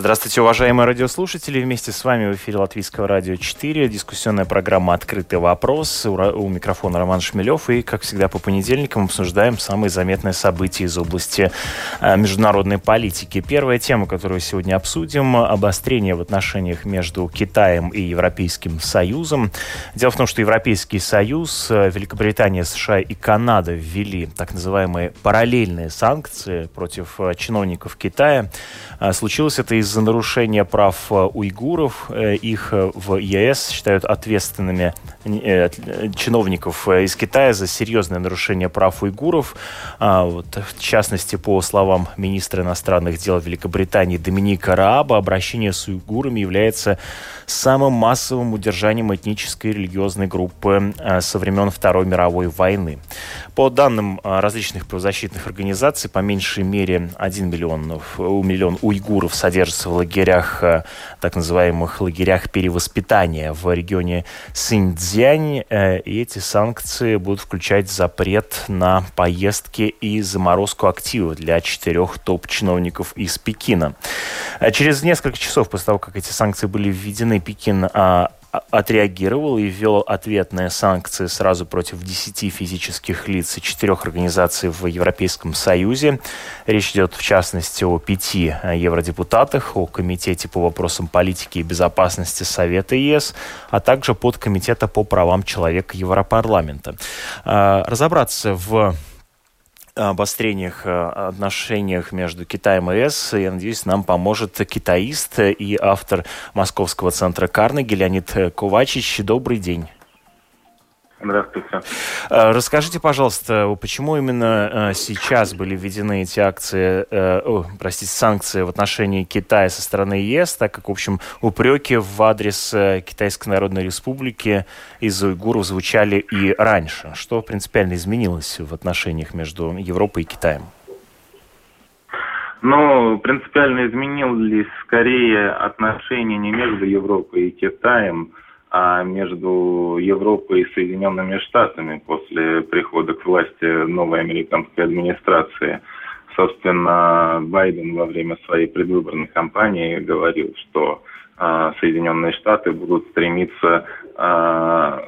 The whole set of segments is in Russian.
Здравствуйте, уважаемые радиослушатели. Вместе с вами в эфире Латвийского радио 4. Дискуссионная программа «Открытый вопрос». У, микрофона Роман Шмелев. И, как всегда, по понедельникам обсуждаем самые заметные события из области э, международной политики. Первая тема, которую сегодня обсудим – обострение в отношениях между Китаем и Европейским Союзом. Дело в том, что Европейский Союз, э, Великобритания, США и Канада ввели так называемые параллельные санкции против э, чиновников Китая. Случилось это из из-за нарушения прав э, уйгуров. Э, их э, в ЕС считают ответственными чиновников из Китая за серьезное нарушение прав уйгуров. А, вот, в частности, по словам министра иностранных дел Великобритании Доминика Рааба, обращение с уйгурами является самым массовым удержанием этнической и религиозной группы со времен Второй мировой войны. По данным различных правозащитных организаций, по меньшей мере 1 миллион, миллион уйгуров содержится находятся в лагерях, э, так называемых лагерях перевоспитания в регионе Синьцзянь. Э, и эти санкции будут включать запрет на поездки и заморозку активов для четырех топ-чиновников из Пекина. Э, через несколько часов после того, как эти санкции были введены, Пекин а, отреагировал и ввел ответные санкции сразу против 10 физических лиц и четырех организаций в Европейском Союзе. Речь идет, в частности, о пяти евродепутатах, о Комитете по вопросам политики и безопасности Совета ЕС, а также подкомитета по правам человека Европарламента. А, разобраться в обострениях э, отношениях между Китаем и ЕС, я надеюсь, нам поможет китаист и автор Московского центра Карнеги Леонид Ковачич. Добрый день. Здравствуйте. Э, расскажите, пожалуйста, почему именно э, сейчас были введены эти акции, э, о, простите, санкции в отношении Китая со стороны ЕС, так как, в общем, упреки в адрес Китайской Народной Республики из уйгуров звучали и раньше. Что принципиально изменилось в отношениях между Европой и Китаем? Ну, принципиально изменились скорее отношения не между Европой и Китаем, а между Европой и Соединенными Штатами после прихода к власти новой американской администрации. Собственно, Байден во время своей предвыборной кампании говорил, что э, Соединенные Штаты будут стремиться э,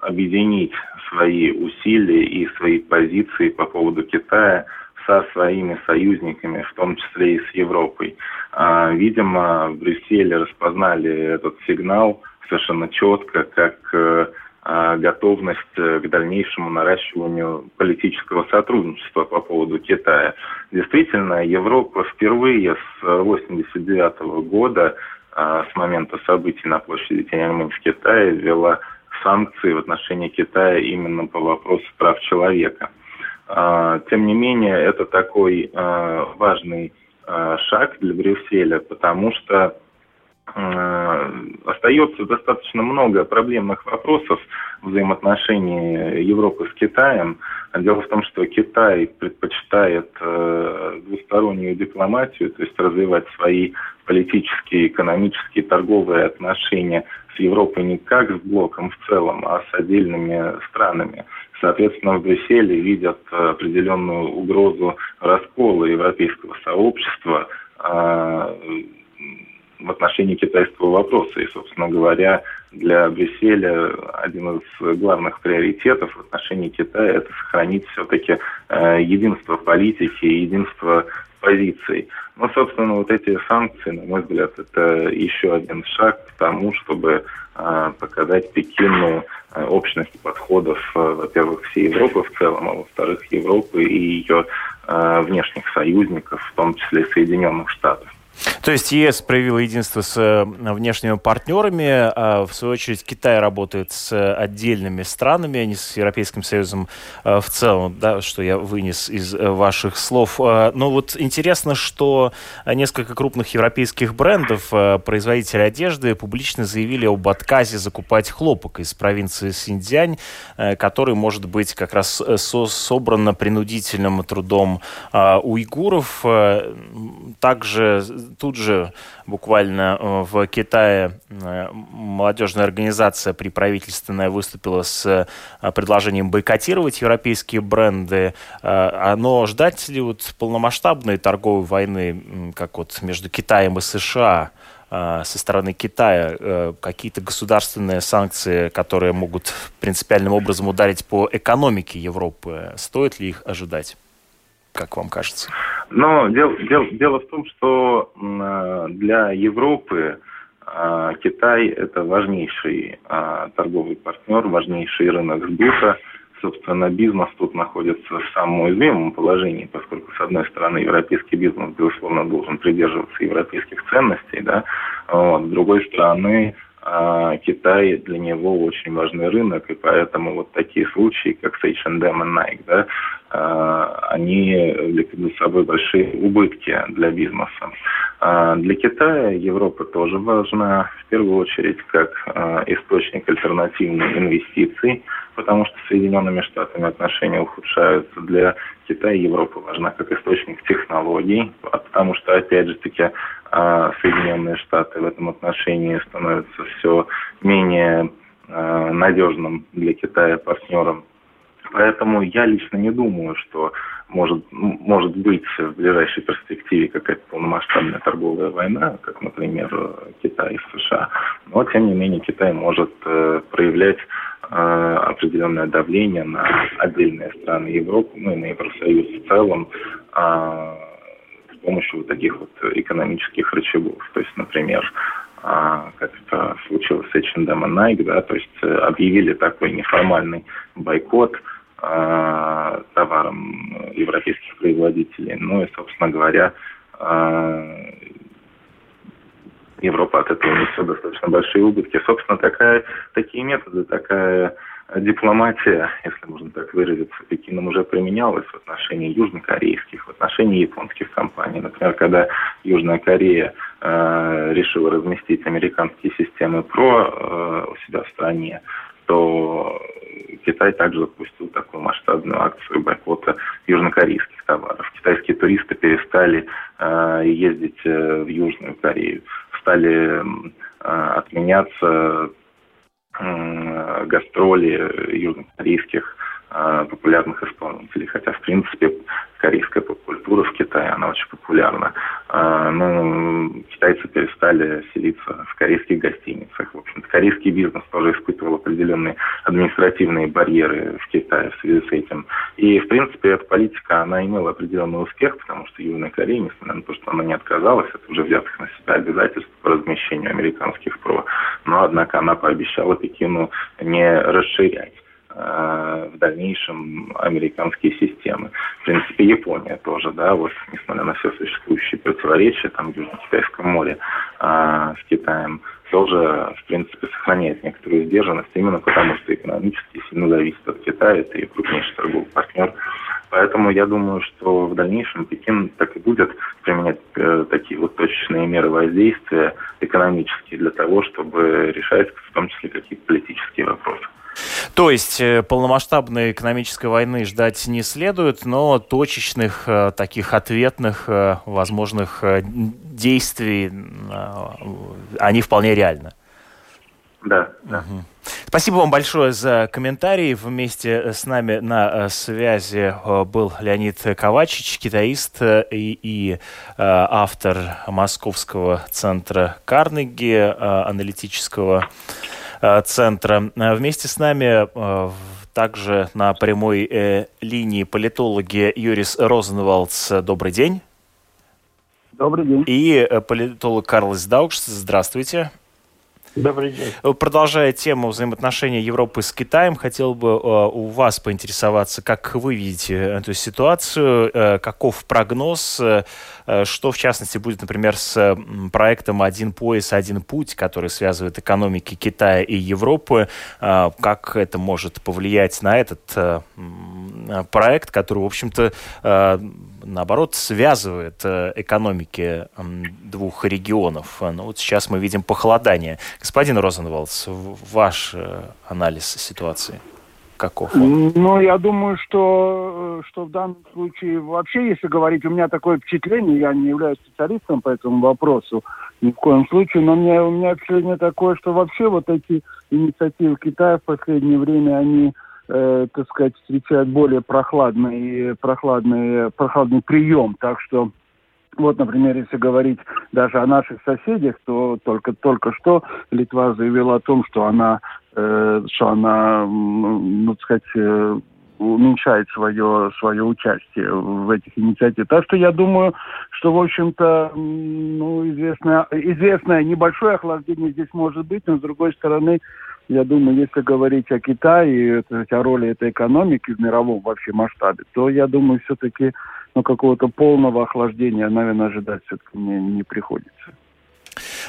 объединить свои усилия и свои позиции по поводу Китая со своими союзниками, в том числе и с Европой. Э, видимо, в Брюсселе распознали этот сигнал – совершенно четко, как э, а, готовность э, к дальнейшему наращиванию политического сотрудничества по поводу Китая. Действительно, Европа впервые с 1989 года, а, с момента событий на площади Тяньаньмэнь в Китае, ввела санкции в отношении Китая именно по вопросу прав человека. А, тем не менее, это такой важный шаг для Брюсселя, потому что остается достаточно много проблемных вопросов взаимоотношений Европы с Китаем. Дело в том, что Китай предпочитает э, двустороннюю дипломатию, то есть развивать свои политические, экономические, торговые отношения с Европой не как с блоком в целом, а с отдельными странами. Соответственно, в Брюсселе видят определенную угрозу раскола европейского сообщества, э, в отношении китайского вопроса. И, собственно говоря, для Брюсселя один из главных приоритетов в отношении Китая – это сохранить все-таки э, единство политики единство позиций. Но, собственно, вот эти санкции, на мой взгляд, это еще один шаг к тому, чтобы э, показать Пекину э, общность подходов, во-первых, всей Европы в целом, а во-вторых, Европы и ее внешних союзников, в том числе Соединенных Штатов. То есть ЕС проявил единство с э, внешними партнерами, а в свою очередь Китай работает с отдельными странами, а не с Европейским Союзом э, в целом, да, что я вынес из э, ваших слов. Но вот интересно, что несколько крупных европейских брендов, производители одежды, публично заявили об отказе закупать хлопок из провинции Синьцзянь, который может быть как раз собран принудительным трудом уйгуров. Также тут же буквально э, в Китае э, молодежная организация приправительственная выступила с э, предложением бойкотировать европейские бренды. Но ждать ли вот полномасштабной торговой войны, как вот между Китаем и США, со стороны Китая какие-то государственные санкции, которые могут принципиальным образом ударить по экономике Европы, стоит ли их ожидать? как вам кажется? Но дело, дело, дело в том, что для Европы а, Китай – это важнейший а, торговый партнер, важнейший рынок сбыта. Собственно, бизнес тут находится в самом уязвимом положении, поскольку, с одной стороны, европейский бизнес, безусловно, должен придерживаться европейских ценностей, да, вот, с другой стороны, Китай для него очень важный рынок, и поэтому вот такие случаи, как с H&M и Nike, да, они влекут за собой большие убытки для бизнеса. А для Китая Европа тоже важна, в первую очередь, как а, источник альтернативных инвестиций, потому что Соединенными Штатами отношения ухудшаются. Для Китая Европа важна как источник технологий, потому что, опять же таки, а Соединенные Штаты в этом отношении становятся все менее а, надежным для Китая партнером. Поэтому я лично не думаю, что может, может быть в ближайшей перспективе какая-то полномасштабная торговая война, как, например, Китай и США. Но, тем не менее, Китай может э, проявлять э, определенное давление на отдельные страны Европы, ну и на Евросоюз в целом, э, помощью вот таких вот экономических рычагов. То есть, например, а, как это случилось с H&M и Nike, да, то есть э, объявили такой неформальный бойкот а, товарам европейских производителей. Ну и, собственно говоря, а, Европа от этого несет достаточно большие убытки. Собственно, такая, такие методы, такая дипломатия, если можно так выразиться, Пекином уже применялась в отношении южнокорейских, в отношении японских компаний. Например, когда Южная Корея э, решила разместить американские системы ПРО э, у себя в стране, то Китай также запустил такую масштабную акцию бойкота южнокорейских товаров. Китайские туристы перестали э, ездить э, в Южную Корею, стали э, отменяться гастроли южнокорейских популярных исполнителей. Хотя, в принципе, корейская поп-культура в Китае, она очень популярна. А, ну, китайцы перестали селиться в корейских гостиницах. В общем-то, корейский бизнес тоже испытывал определенные административные барьеры в Китае в связи с этим. И, в принципе, эта политика, она имела определенный успех, потому что Южная Корея, несмотря на то, что она не отказалась от уже взятых на себя обязательств по размещению американских ПРО, но, однако, она пообещала Пекину не расширять в дальнейшем американские системы. В принципе, Япония тоже, да, вот несмотря на все существующие противоречия там в Южно-Китайском море а, с Китаем, тоже, в принципе, сохраняет некоторую сдержанность, именно потому что экономически сильно зависит от Китая, это ее крупнейший торговый партнер. Поэтому я думаю, что в дальнейшем Пекин так и будет применять э, такие вот точечные меры воздействия экономические для того, чтобы решать в том числе какие-то политические вопросы. То есть э, полномасштабной экономической войны ждать не следует, но точечных э, таких ответных э, возможных действий, они вполне реальны. Да, да. Угу. Спасибо вам большое за комментарии. Вместе с нами на связи был Леонид Ковачич, китаист и, и автор Московского центра Карнеги, аналитического центра. Э, вместе с нами э, также на прямой линии политологи Юрис Розенвалдс. Добрый день. Добрый день. И политолог Карлос Даукс. Здравствуйте. Добрый день. Продолжая тему взаимоотношений Европы с Китаем, хотел бы э, у вас поинтересоваться, как вы видите эту ситуацию, э, каков прогноз, э, что в частности будет, например, с проектом «Один пояс, один путь», который связывает экономики Китая и Европы, как это может повлиять на этот проект, который, в общем-то, наоборот, связывает э, экономики двух регионов. Ну, вот сейчас мы видим похолодание. Господин Розенвалдс, ваш э, анализ ситуации каков он? Ну, я думаю, что, что в данном случае вообще, если говорить, у меня такое впечатление, я не являюсь специалистом по этому вопросу ни в коем случае, но мне, у меня впечатление такое, что вообще вот эти инициативы Китая в последнее время, они э, так сказать, встречают более прохладный, прохладный, прохладный прием. Так что вот, например, если говорить даже о наших соседях, то только только что Литва заявила о том, что она, э, что она, ну, так сказать, э, уменьшает свое, свое участие в этих инициативах. Так что я думаю, что, в общем-то, ну, известное, известное небольшое охлаждение здесь может быть, но, с другой стороны, я думаю, если говорить о Китае, о роли этой экономики в мировом вообще масштабе, то я думаю, все-таки ну, какого-то полного охлаждения, наверное, ожидать все-таки не, не приходится.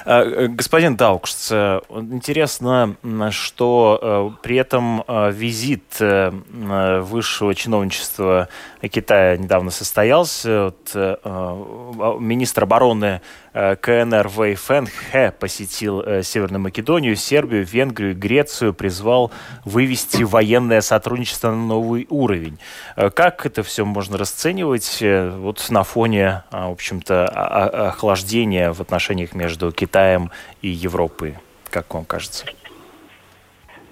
А, э, господин Даукшц, э, интересно, что э, при этом визит высшего чиновничества Китая недавно состоялся. Вот, министр обороны КНР Вэй Фэн Хэ посетил Северную Македонию, Сербию, Венгрию, Грецию, призвал вывести военное сотрудничество на новый уровень. Как это все можно расценивать вот на фоне, в общем-то, охлаждения в отношениях между Китаем Китаем и Европой, как вам кажется?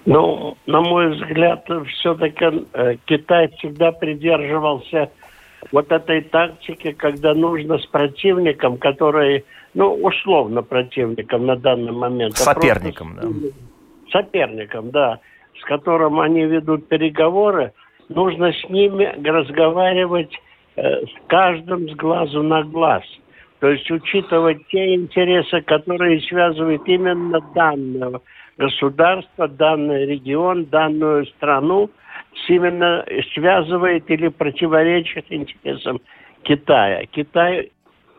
Ну, на мой взгляд, все-таки э, Китай всегда придерживался вот этой тактики, когда нужно с противником, который, ну, условно противником на данный момент. А соперником, а да. Соперником, да, с которым они ведут переговоры, нужно с ними разговаривать э, с каждым с глазу на глаз – то есть учитывать те интересы, которые связывают именно данное государство, данный регион, данную страну, именно связывает или противоречит интересам Китая. Китай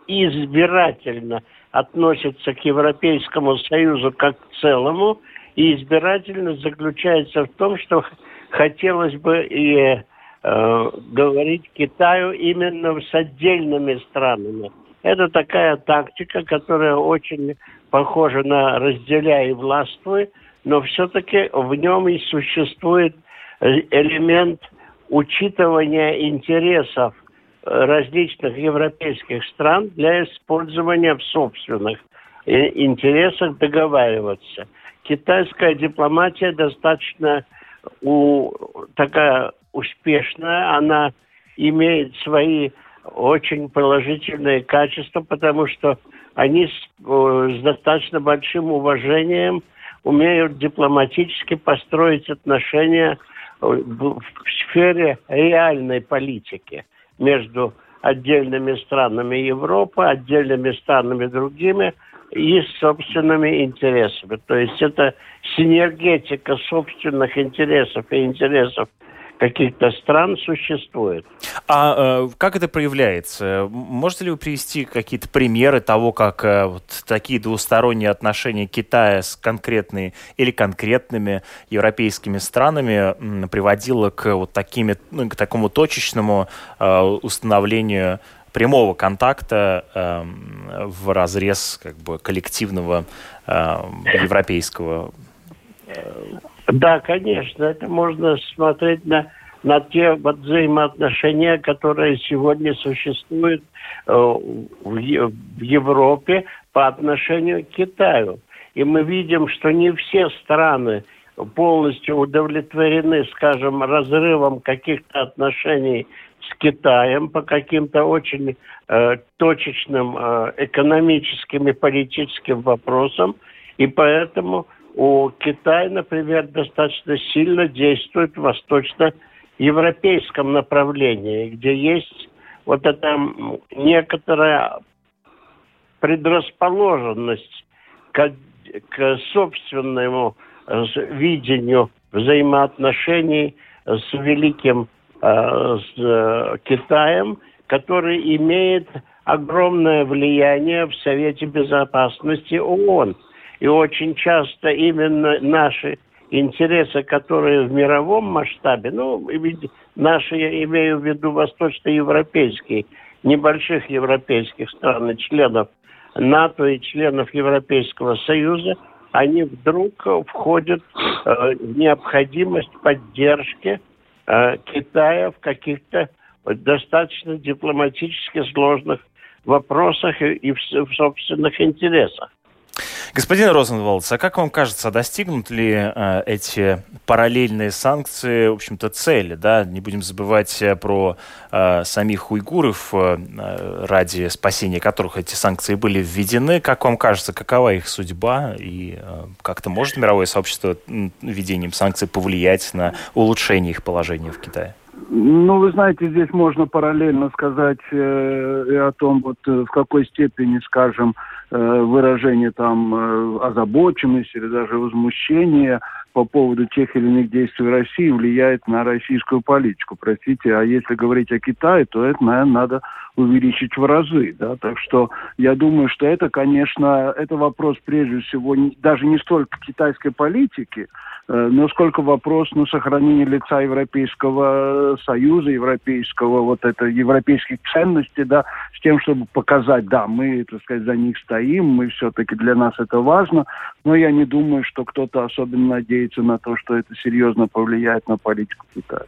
избирательно относится к Европейскому Союзу как к целому, и избирательно заключается в том, что хотелось бы и э, говорить Китаю именно с отдельными странами это такая тактика, которая очень похожа на «разделяй и властвуй», но все-таки в нем и существует элемент учитывания интересов различных европейских стран для использования в собственных интересах договариваться. Китайская дипломатия достаточно у, такая успешная, она имеет свои очень положительные качества, потому что они с, с достаточно большим уважением умеют дипломатически построить отношения в сфере реальной политики между отдельными странами Европы, отдельными странами другими и собственными интересами. То есть это синергетика собственных интересов и интересов каких-то стран существует. А э, как это проявляется? Можете ли вы привести какие-то примеры того, как э, вот такие двусторонние отношения Китая с конкретными или конкретными европейскими странами м, приводило к вот такими, ну, к такому точечному э, установлению прямого контакта э, в разрез как бы коллективного э, европейского э, да, конечно, это можно смотреть на, на те взаимоотношения, которые сегодня существуют э, в, в Европе по отношению к Китаю. И мы видим, что не все страны полностью удовлетворены, скажем, разрывом каких-то отношений с Китаем по каким-то очень э, точечным э, экономическим и политическим вопросам. И поэтому у Китая, например, достаточно сильно действует в восточноевропейском направлении, где есть вот эта некоторая предрасположенность к к собственному видению взаимоотношений с великим с Китаем, который имеет огромное влияние в Совете Безопасности ООН. И очень часто именно наши интересы, которые в мировом масштабе, ну, наши, я имею в виду восточноевропейские, небольших европейских стран и членов НАТО и членов Европейского Союза, они вдруг входят э, в необходимость поддержки э, Китая в каких-то достаточно дипломатически сложных вопросах и в, в собственных интересах. Господин Розенвалдс, а как вам кажется, достигнут ли э, эти параллельные санкции, в общем-то, цели? Да? Не будем забывать э, про э, самих уйгуров, э, ради спасения которых эти санкции были введены. Как вам кажется, какова их судьба? И э, как-то может мировое сообщество введением санкций повлиять на улучшение их положения в Китае? Ну, вы знаете, здесь можно параллельно сказать э, и о том, вот в какой степени, скажем, э, выражение там э, озабоченности или даже возмущения по поводу тех или иных действий России влияет на российскую политику. Простите, а если говорить о Китае, то это, наверное, надо увеличить в разы. Да? Так что я думаю, что это, конечно, это вопрос прежде всего даже не столько китайской политики, э, но сколько вопрос ну, сохранения лица Европейского Союза, европейского вот это европейских ценностей, да, с тем, чтобы показать, да, мы, так сказать, за них стоим, мы все-таки для нас это важно, но я не думаю, что кто-то особенно надеется на то, что это серьезно повлияет на политику Китая.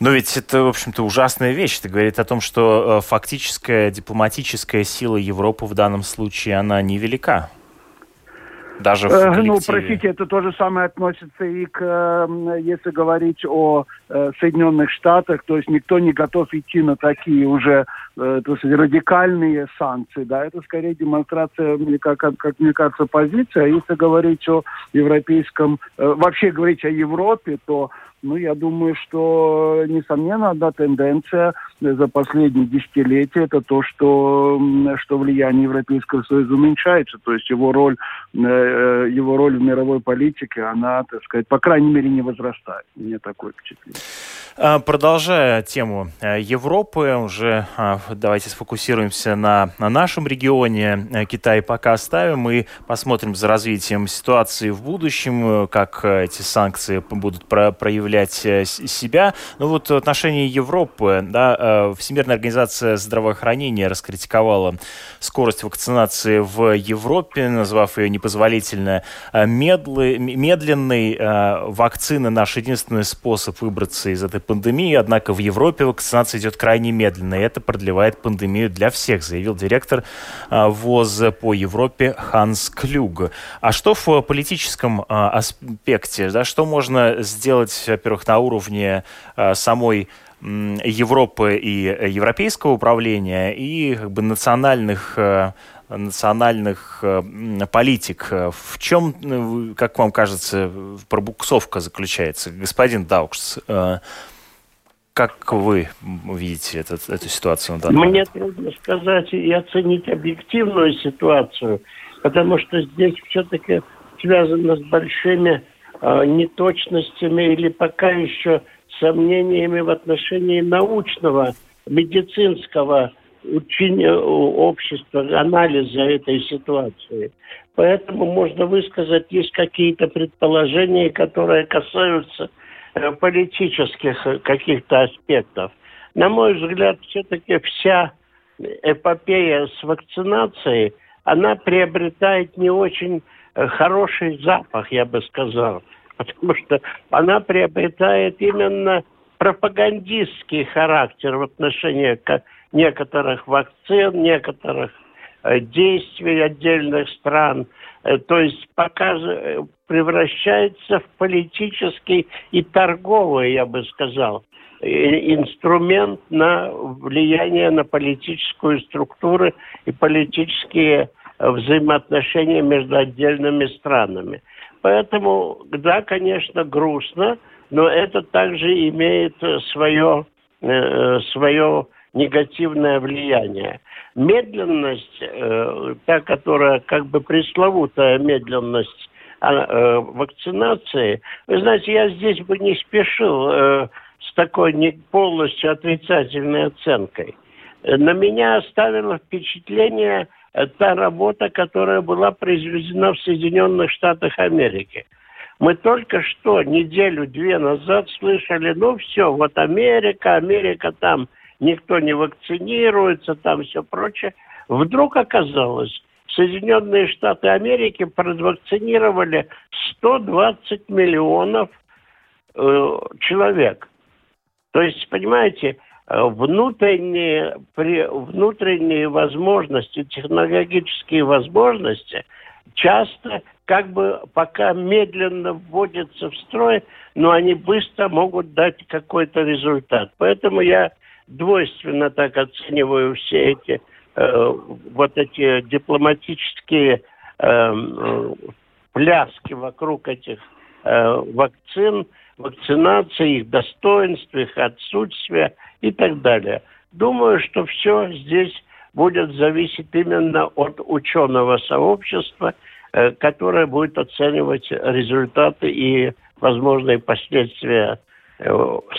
Но ведь это, в общем-то, ужасная вещь. Это говорит о том, что э, фактическая дипломатическая сила Европы в данном случае, она невелика. Даже в коллективе. Ну, простите, это то же самое относится и к, эм, если говорить о э, Соединенных Штатах, то есть никто не готов идти на такие уже э, то есть радикальные санкции, да, это скорее демонстрация, как, как мне кажется, позиции. А если говорить о европейском, вообще говорить о Европе, то ну, я думаю, что, несомненно, одна тенденция за последние десятилетия это то, что, что влияние Европейского Союза уменьшается. То есть его роль, э, э, его роль в мировой политике, она, так сказать, по крайней мере, не возрастает. Мне такое впечатление. А, продолжая тему э, Европы, уже а, давайте сфокусируемся на, на нашем регионе. Китай пока оставим и посмотрим за развитием ситуации в будущем, как эти санкции будут проявляться проявлять э, себя. Ну вот в отношении Европы, да, э, Всемирная организация здравоохранения раскритиковала скорость вакцинации в Европе, назвав ее непозволительно э, медленной. Вакцина наш единственный способ выбраться из этой пандемии, однако в Европе вакцинация идет крайне медленно, и это продлевает пандемию для всех, заявил директор ВОЗ по Европе Ханс Клюг. А что в политическом аспекте, да, что можно сделать во-первых, на уровне э, самой Европы и европейского управления и как бы национальных э, национальных э, политик. В чем, как вам кажется, пробуксовка заключается? Господин Даукс, как вы видите этот, эту ситуацию? На Мне момент? трудно сказать и оценить объективную ситуацию, потому что здесь все-таки связано с большими Э, неточностями или пока еще сомнениями в отношении научного, медицинского учения общества, анализа этой ситуации. Поэтому можно высказать, есть какие-то предположения, которые касаются политических каких-то аспектов. На мой взгляд, все-таки вся эпопея с вакцинацией, она приобретает не очень э, хороший запах, я бы сказал потому что она приобретает именно пропагандистский характер в отношении некоторых вакцин, некоторых э, действий отдельных стран. Э, то есть показ, э, превращается в политический и торговый, я бы сказал, инструмент на влияние на политическую структуру и политические взаимоотношения между отдельными странами. Поэтому, да, конечно, грустно, но это также имеет свое, э, свое негативное влияние. Медленность, э, та, которая как бы пресловутая медленность а, э, вакцинации, вы знаете, я здесь бы не спешил э, с такой не полностью отрицательной оценкой. На меня оставило впечатление э, та работа, которая была произведена в Соединенных Штатах Америки. Мы только что, неделю-две назад слышали, ну все, вот Америка, Америка там, никто не вакцинируется, там все прочее. Вдруг оказалось, Соединенные Штаты Америки провакцинировали 120 миллионов э, человек. То есть, понимаете, э, внутренние, при, внутренние возможности, технологические возможности часто как бы пока медленно вводятся в строй, но они быстро могут дать какой-то результат. Поэтому я двойственно так оцениваю все эти э, вот эти дипломатические э, пляски вокруг этих э, вакцин, вакцинации, их достоинств, их отсутствия и так далее. Думаю, что все здесь будет зависеть именно от ученого сообщества, э, которое будет оценивать результаты и возможные последствия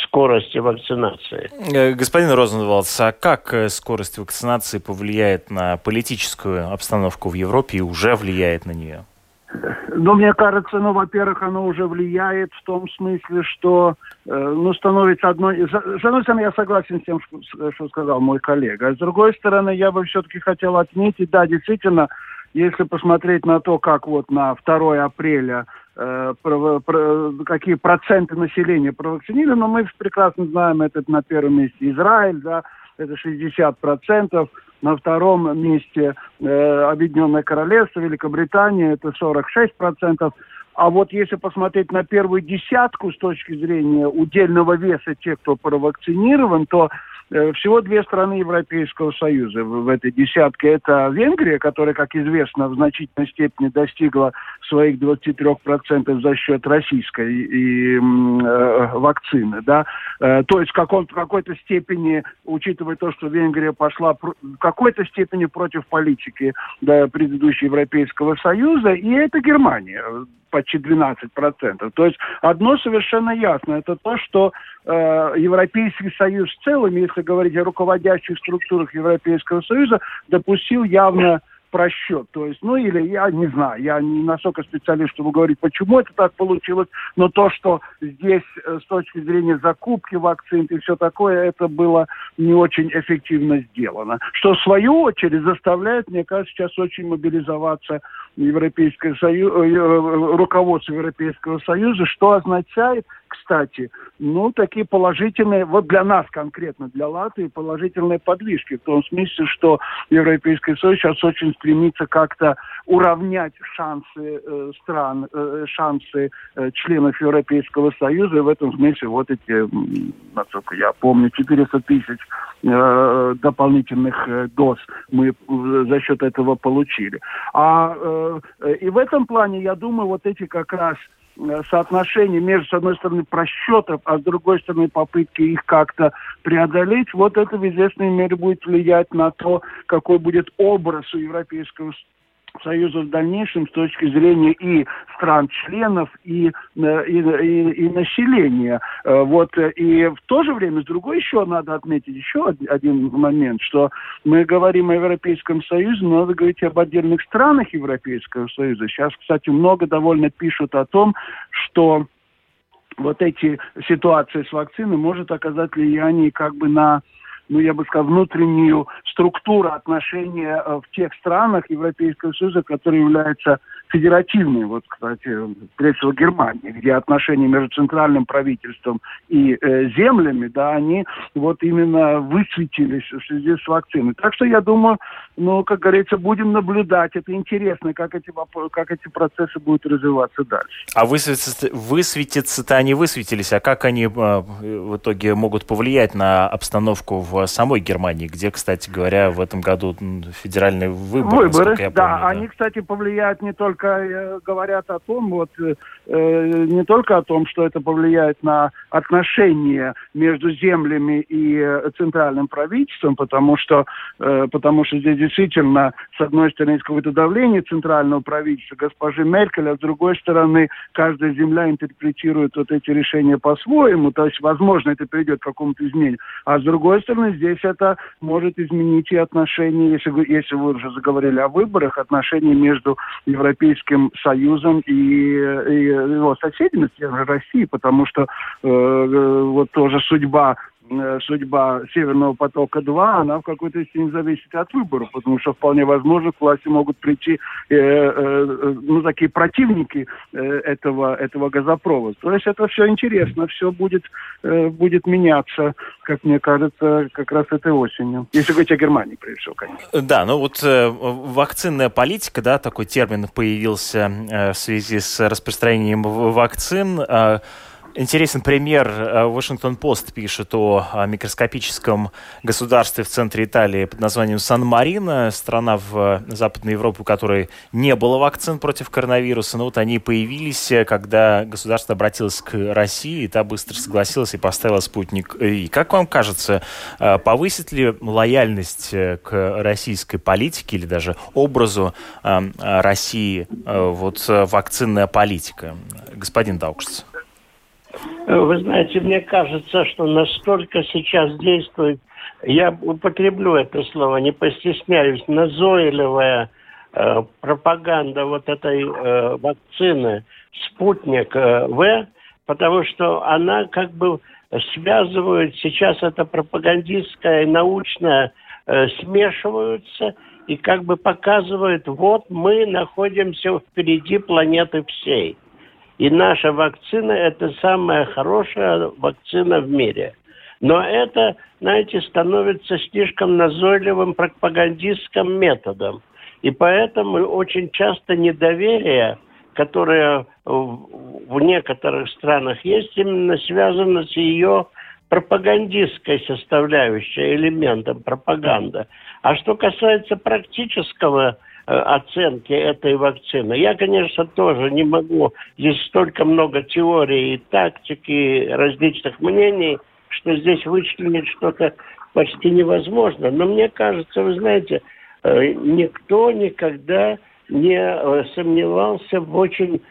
скорости вакцинации. Э, господин Розенвалдс, а как скорость вакцинации повлияет на политическую обстановку в Европе и уже влияет на нее? Ну, мне кажется, ну, во-первых, оно уже влияет в том смысле, что, э, ну, становится одной... С одной стороны, я согласен с тем, что, что сказал мой коллега. А с другой стороны, я бы все-таки хотел отметить, да, действительно, если посмотреть на то, как вот на 2 апреля э, про, какие проценты населения провакцинированы, но мы прекрасно знаем, это на первом месте Израиль, да, это 60 процентов, на втором месте э, Объединенное Королевство, Великобритания, это 46%. А вот если посмотреть на первую десятку с точки зрения удельного веса тех, кто провакцинирован, то Э, всего две страны Европейского Союза в, этой десятке. Это Венгрия, которая, как известно, в значительной степени достигла своих 23% за счет российской и, э, вакцины. Да? Э, то есть в, какой-то степени, учитывая то, что Венгрия пошла в какой-то степени против политики да, предыдущего Европейского Союза, и это Германия почти 12%. То есть одно совершенно ясно, это то, что э, Европейский Союз в целом, если говорить о руководящих структурах Европейского Союза, допустил явно просчет. То есть, ну или я не знаю, я не настолько специалист, чтобы говорить, почему это так получилось, но то, что здесь э, с точки зрения закупки вакцин и все такое, это было не очень эффективно сделано. Что в свою очередь заставляет, мне кажется, сейчас очень мобилизоваться Европейское Союз, э, э, руководство Европейского Союза, что означает, кстати, ну, такие положительные, вот для нас конкретно, для Латвии, положительные подвижки, в том смысле, что Европейский Союз сейчас очень стремится как-то уравнять шансы э, стран, э, шансы э, членов Европейского Союза, и в этом смысле вот эти, насколько я помню, 400 тысяч э, дополнительных э, доз мы э, за счет этого получили. А э, и в этом плане, я думаю, вот эти как раз Э, соотношение между, с одной стороны, просчетов, а с другой стороны, попытки их как-то преодолеть, вот это в известной мере будет влиять на то, какой будет образ у Европейского Союза в дальнейшем с точки зрения и стран-членов, и, э, и, и, и населения. Э, вот, э, и в то же время, с другой еще надо отметить еще один момент, что мы говорим о Европейском Союзе, но надо говорить об отдельных странах Европейского Союза. Сейчас, кстати, много довольно пишут о том, что вот эти ситуации с вакциной может оказать влияние как бы на ну, я бы сказал, внутреннюю структуру отношения э, в тех странах Европейского Союза, которые являются федеративными. Вот, кстати, прежде всего Германия, где отношения между центральным правительством и э, землями, да, они вот именно высветились в связи с вакциной. Так что я думаю, но, как говорится, будем наблюдать. Это интересно, как эти, как эти процессы будут развиваться дальше. А высветиться, высветиться-то они высветились, а как они в итоге могут повлиять на обстановку в самой Германии, где, кстати говоря, в этом году федеральные выборы? Выборы, я помню, да, да. Они, кстати, повлияют не только, э, говорят о том, вот, э, э, не только о том, что это повлияет на отношения между землями и э, центральным правительством, потому что, э, потому что здесь действительно, с одной стороны, есть какое-то давление центрального правительства, госпожи Меркель, а с другой стороны, каждая земля интерпретирует вот эти решения по-своему, то есть, возможно, это приведет к какому-то изменению. А с другой стороны, здесь это может изменить и отношения, если если вы уже заговорили о выборах, отношения между Европейским Союзом и, и его соседями, Россией, потому что э, э, вот тоже судьба судьба Северного потока-2, она в какой-то степени зависит от выборов, потому что вполне возможно к власти могут прийти э, э, ну, такие противники э, этого, этого газопровода. То есть это все интересно, все будет, э, будет меняться, как мне кажется, как раз этой осенью. Если говорить о Германии, прежде всего, конечно. Да, ну вот э, вакцинная политика, да, такой термин появился э, в связи с распространением вакцин. Э, Интересен пример. Вашингтон-Пост пишет о микроскопическом государстве в центре Италии под названием Сан-Марино. Страна в Западной Европе, у которой не было вакцин против коронавируса. Но вот они появились, когда государство обратилось к России, и та быстро согласилась и поставила спутник И Как вам кажется, э, повысит ли лояльность э, к российской политике или даже образу э, России вот вакцинная политика? Господин Даукшц. Вы знаете, мне кажется, что настолько сейчас действует, я употреблю это слово, не постесняюсь, назойливая э, пропаганда вот этой э, вакцины «Спутник э, В», потому что она как бы связывает, сейчас это пропагандистская и научная э, смешиваются и как бы показывают, вот мы находимся впереди планеты всей. И наша вакцина – это самая хорошая вакцина в мире. Но это, знаете, становится слишком назойливым пропагандистским методом. И поэтому очень часто недоверие, которое в некоторых странах есть, именно связано с ее пропагандистской составляющей, элементом пропаганды. А что касается практического оценки этой вакцины. Я, конечно, тоже не могу. Здесь столько много теорий и тактики, различных мнений, что здесь вычленить что-то почти невозможно. Но мне кажется, вы знаете, э, никто никогда не э, сомневался в очень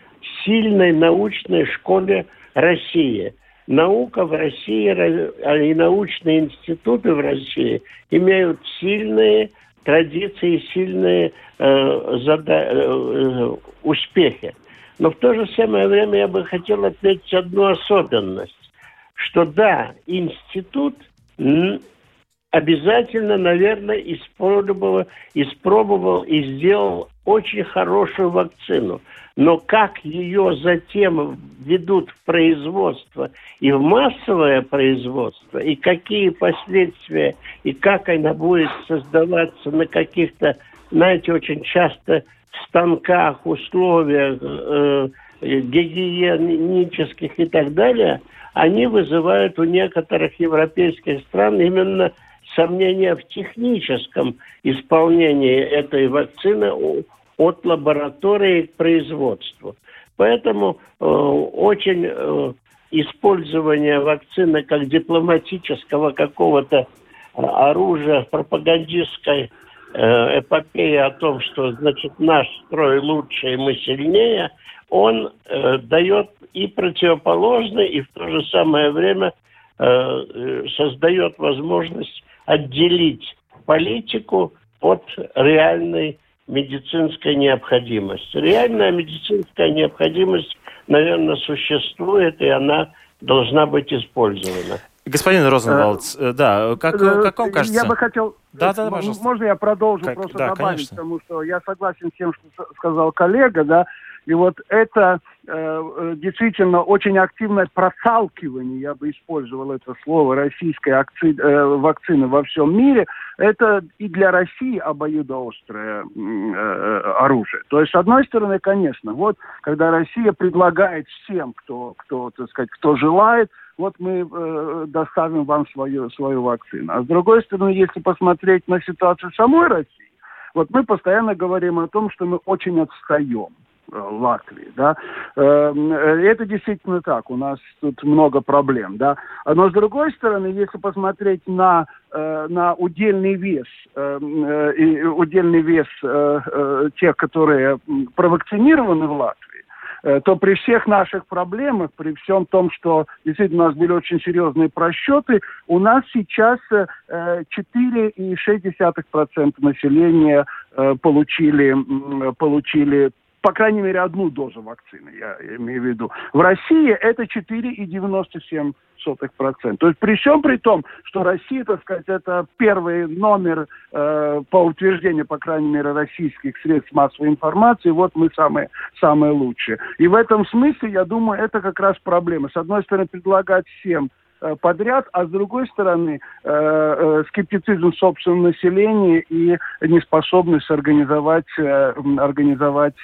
сильной научной школе России. Наука в России и научные институты в России имеют сильные традиции, сильные э, зада- э, успехи. Но в то же самое время я бы хотел отметить одну особенность, что да, институт обязательно, наверное, испробовал, испробовал и сделал очень хорошую вакцину. Но как ее затем ведут в производство и в массовое производство, и какие последствия, и как она будет создаваться на каких-то, знаете, очень часто станках, условиях э, гигиенических и так далее, они вызывают у некоторых европейских стран именно сомнения в техническом исполнении этой вакцины от лаборатории к производству. Поэтому э, очень э, использование вакцины как дипломатического какого-то э, оружия пропагандистской э, эпопеи о том, что значит наш строй лучше и мы сильнее, он э, дает и противоположный, и в то же самое время э, э создает возможность отделить политику от реальной медицинской необходимости. Реальная медицинская необходимость, наверное, существует, и она должна быть использована. Господин Розенвалдс, э, да, как, э, как вам кажется? Я бы хотел... Да, да, пожалуйста. Можно я продолжу, как? просто да, добавить, конечно. потому что я согласен с тем, что сказал коллега, да, И вот это э, действительно очень активное просалкивание, я бы использовал это слово, российской акци... э, вакцины во всем мире, это и для России обоюдоострое э, оружие. То есть, с одной стороны, конечно, вот когда Россия предлагает всем, кто, кто так сказать, кто желает, вот мы э, доставим вам свою, свою вакцину. А с другой стороны, если посмотреть на ситуацию самой России, вот мы постоянно говорим о том, что мы очень отстаем. Э, Латвии, да. Эм, э, это действительно так, у нас тут много проблем, да. Но с другой стороны, если посмотреть на, э, на удельный вес, эм, удельный вес тех, которые провакцинированы в Латвии, то при всех наших проблемах, при всем том, что действительно у нас были очень серьезные просчеты, у нас сейчас 4,6% населения получили, получили по крайней мере, одну дозу вакцины, я имею в виду. В России это 4,97%. То есть при всем при том, что Россия, так сказать, это первый номер э, по утверждению, по крайней мере, российских средств массовой информации, вот мы самые, самые лучшие. И в этом смысле, я думаю, это как раз проблема. С одной стороны, предлагать всем подряд, а с другой стороны э, э, скептицизм собственного населения и неспособность организовать, организовать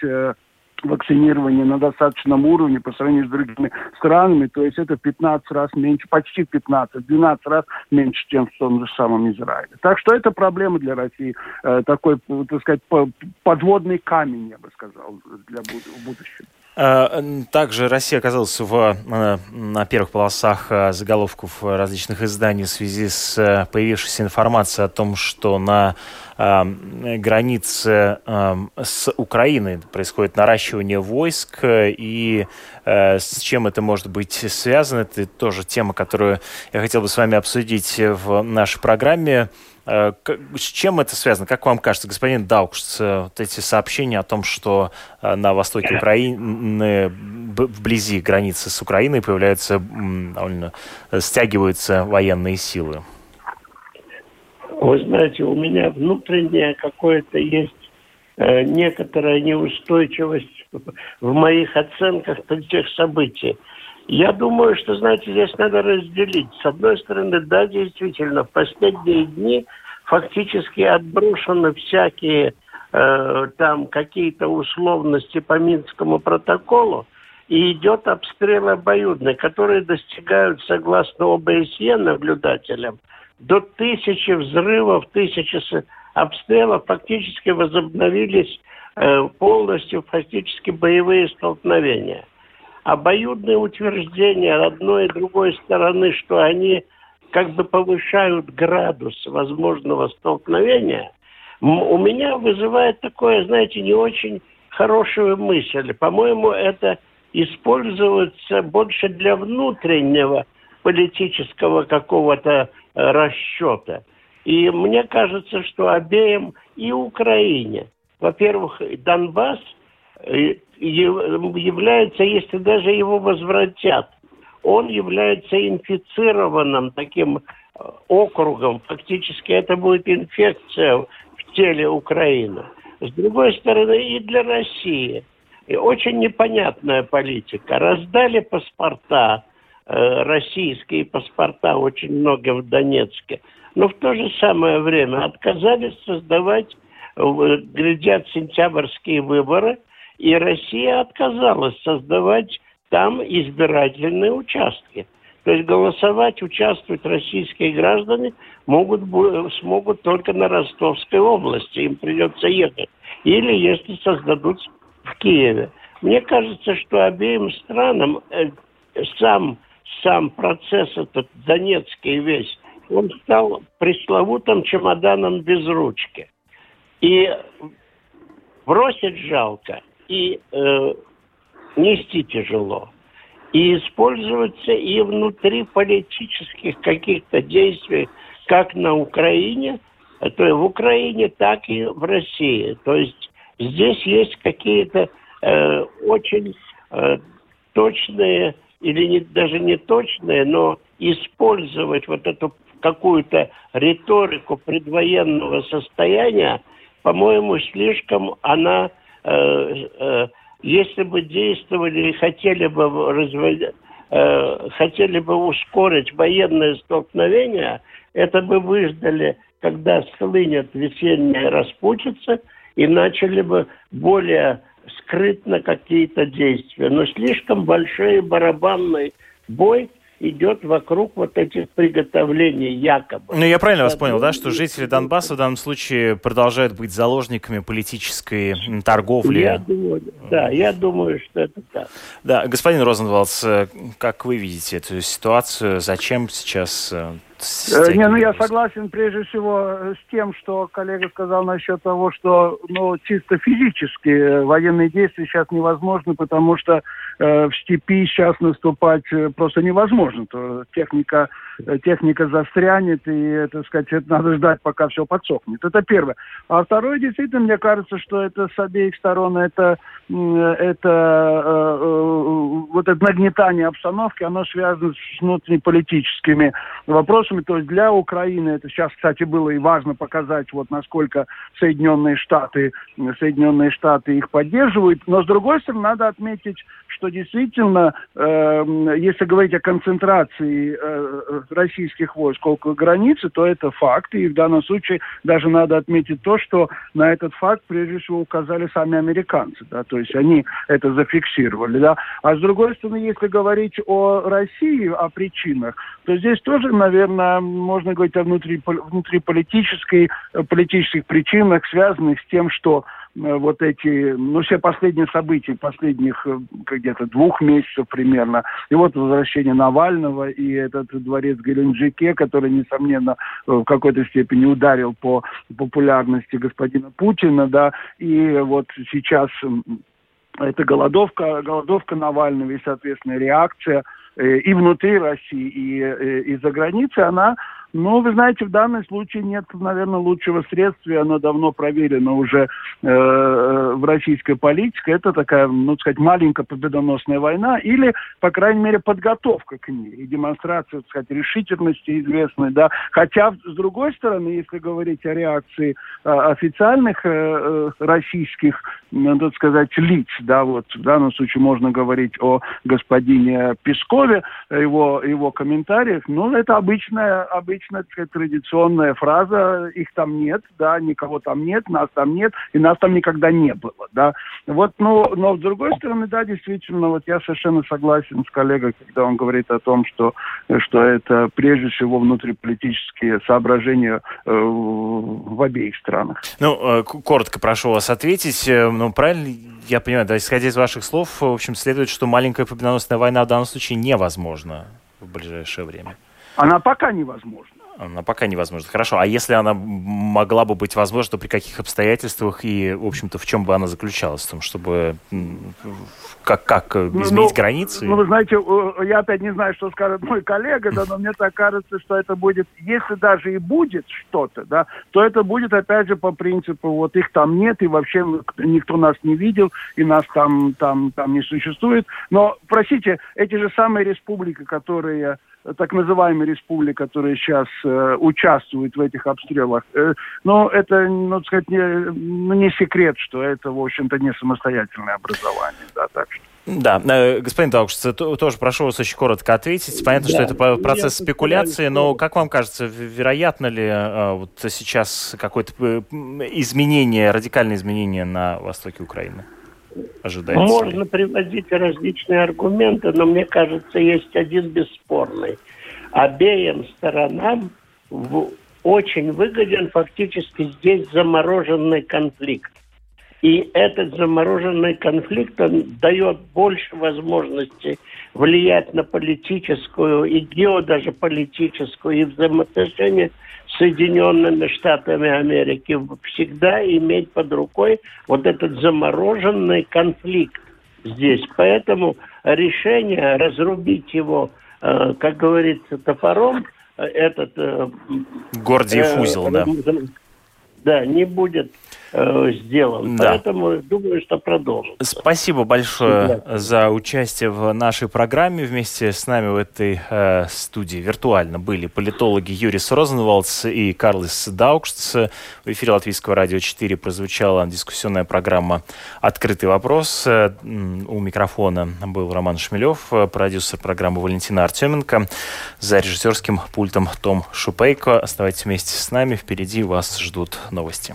вакцинирование на достаточном уровне по сравнению с другими странами, то есть это 15 раз меньше, почти 15, 12 раз меньше, чем в том же самом Израиле. Так что это проблема для России, такой, так сказать, подводный камень, я бы сказал, для будущего. Э, также Россия оказалась в, э, на первых полосах э, заголовков различных изданий в связи с появившейся информацией о том, что на границе с Украиной происходит наращивание войск, и с чем это может быть связано, это тоже тема, которую я хотел бы с вами обсудить в нашей программе. Э, с чем это связано? Как вам кажется, господин Даукшц, э, вот эти сообщения о том, что э, на востоке Украины, вблизи границы с Украиной появляются, довольно стягиваются военные силы? Вы знаете, у меня внутреннее какое-то есть некоторая неустойчивость в моих оценках этих событий. Я думаю, что, знаете, здесь надо разделить. С одной стороны, да, действительно, в последние дни фактически отброшены всякие э, там какие-то условности по Минскому протоколу, и идет обстрел обоюдный, которые достигают, согласно ОБСЕ наблюдателям, до тысячи взрывов, тысячи обстрелов фактически возобновились э, полностью фактически боевые столкновения – обоюдные утверждения одной и другой стороны, что они как бы повышают градус возможного столкновения, у меня вызывает такое, знаете, не очень хорошую мысль. По-моему, это используется больше для внутреннего политического какого-то э, расчета. И мне кажется, что обеим и Украине, во-первых, Донбасс э, является, если даже его возвратят, он является инфицированным таким э, округом. Фактически это будет инфекция в теле Украины. С другой стороны, и для России. И очень непонятная политика. Раздали паспорта, российские паспорта очень много в Донецке. Но в то же самое время отказались создавать, э, глядят сентябрьские выборы – и Россия отказалась создавать там избирательные участки. То есть голосовать, участвовать российские граждане могут, смогут только на Ростовской области. Им придется ехать. Или если создадут в Киеве. Мне кажется, что обеим странам э, сам, сам процесс этот донецкий весь, он стал пресловутым чемоданом без ручки. И бросить жалко, и э, нести тяжело. И используется и внутри политических каких-то действий, как на Украине, то есть в Украине, так и в России. То есть здесь есть какие-то э, очень э, точные или не, даже не точные, но использовать вот эту какую-то риторику предвоенного состояния, по-моему, слишком она Э, э, если бы действовали и хотели бы разводить э, хотели бы ускорить военное столкновение, это бы выждали, когда схлынет весенняя распутица, и начали бы более скрытно какие-то действия. Но слишком большой барабанный бой идет вокруг вот этих приготовлений якобы. Ну, я правильно вас понял, да, что жители Донбасса в данном случае продолжают быть заложниками политической торговли? Я думаю, да, я думаю, что это так. Да, господин Розенвалдс, как вы видите эту ситуацию? Зачем сейчас э, не, ну я согласен прежде всего э, с тем, что коллега сказал насчет того, что ну, чисто физически э, военные действия сейчас невозможны, потому что э, в степи сейчас наступать просто невозможно. То техника, техника застрянет, и, так сказать, это надо ждать, пока все подсохнет. Это первое. А второе, действительно, мне кажется, что это с обеих сторон, это, это э, вот это нагнетание обстановки, оно связано с внутриполитическими вопросами вопросами. То есть для Украины это сейчас, кстати, было и важно показать, вот насколько Соединенные Штаты, Соединенные Штаты их поддерживают. Но с другой стороны, надо отметить, что действительно, э, если говорить о концентрации э, российских войск около границы, то это факт. И в данном случае даже надо отметить то, что на этот факт прежде всего указали сами американцы. Да, то есть они это зафиксировали. Да. А с другой стороны, если говорить о России, о причинах, то здесь тоже, наверное, можно говорить о внутри, внутриполитической, э, политических причинах, связанных с тем, что Э, вот эти, ну, все последние события, последних э, где-то двух месяцев примерно, и вот возвращение Навального, и этот дворец Геленджике, который, несомненно, в какой-то степени ударил по популярности господина Путина, да, и вот сейчас это голодовка, голодовка Навального и, соответственно, реакция и внутри России, и, и за границей, она ну, вы знаете, в данном случае нет, наверное, лучшего средства, оно давно проверено уже э, в российской политике. Это такая, ну, сказать, маленькая победоносная война или, по крайней мере, подготовка к ней и демонстрация, так сказать, решительности известной, да. Хотя, с другой стороны, если говорить о реакции э, официальных э, э российских, надо сказать, лиц, да, вот в данном случае можно говорить о господине Пескове, его, его комментариях, ну, это обычная, обычная обычно традиционная фраза «их там нет», да, никого там нет, нас там нет, и нас там никогда не было, да. Вот, ну, но с другой стороны, да, действительно, вот я совершенно согласен с коллегой, когда он говорит о том, что, что это прежде всего внутриполитические соображения э, в обеих странах. Ну, э, коротко прошу вас ответить. Э, ну, правильно я понимаю, да, исходя из ваших слов, в общем, следует, что маленькая победоносная война в данном случае невозможна в ближайшее время. Она пока невозможна. Она пока невозможна. Хорошо. А если она могла бы быть возможна, то при каких обстоятельствах и, в общем-то, в чем бы она заключалась? В том, чтобы как, как ну, изменить ну, границы? Ну, вы знаете, я опять не знаю, что скажет мой коллега, да, но мне так кажется, что это будет, если даже и будет что-то, да, то это будет, опять же, по принципу, вот их там нет, и вообще никто нас не видел, и нас там, там, там не существует. Но, простите, эти же самые республики, которые так называемые республики, которые сейчас э, участвуют в этих обстрелах. Э, но это, ну, сказать, не, ну, не секрет, что это, в общем-то, не самостоятельное образование. Да, так что. Да, э, господин Таукшиц, тоже прошу вас очень коротко ответить. Понятно, да, что это процесс спекуляции, но как вам кажется, вероятно ли э, вот сейчас какое-то э, изменение, радикальное изменение на востоке Украины? Ожидается? Можно приводить различные аргументы, но мне кажется, есть один бесспорный. Обеим сторонам в, очень выгоден фактически здесь замороженный конфликт. И этот замороженный конфликт он дает больше возможностей влиять на политическую и гео даже политическую и взаимоотношения Соединенными Штатами Америки всегда иметь под рукой вот этот замороженный конфликт здесь. Поэтому решение разрубить его, э, как говорится, топором, э, этот... Э, Гордиев узел, да. Да, не будет э, сделан. Да. Поэтому думаю, что продолжим. Спасибо большое да. за участие в нашей программе. Вместе с нами в этой э, студии виртуально были политологи Юрис Розенвалдс и Карлос Даукштс. В эфире Латвийского радио 4 прозвучала дискуссионная программа «Открытый вопрос». У микрофона был Роман Шмелев, продюсер программы Валентина Артеменко. За режиссерским пультом Том Шупейко. Оставайтесь вместе с нами. Впереди вас ждут новости.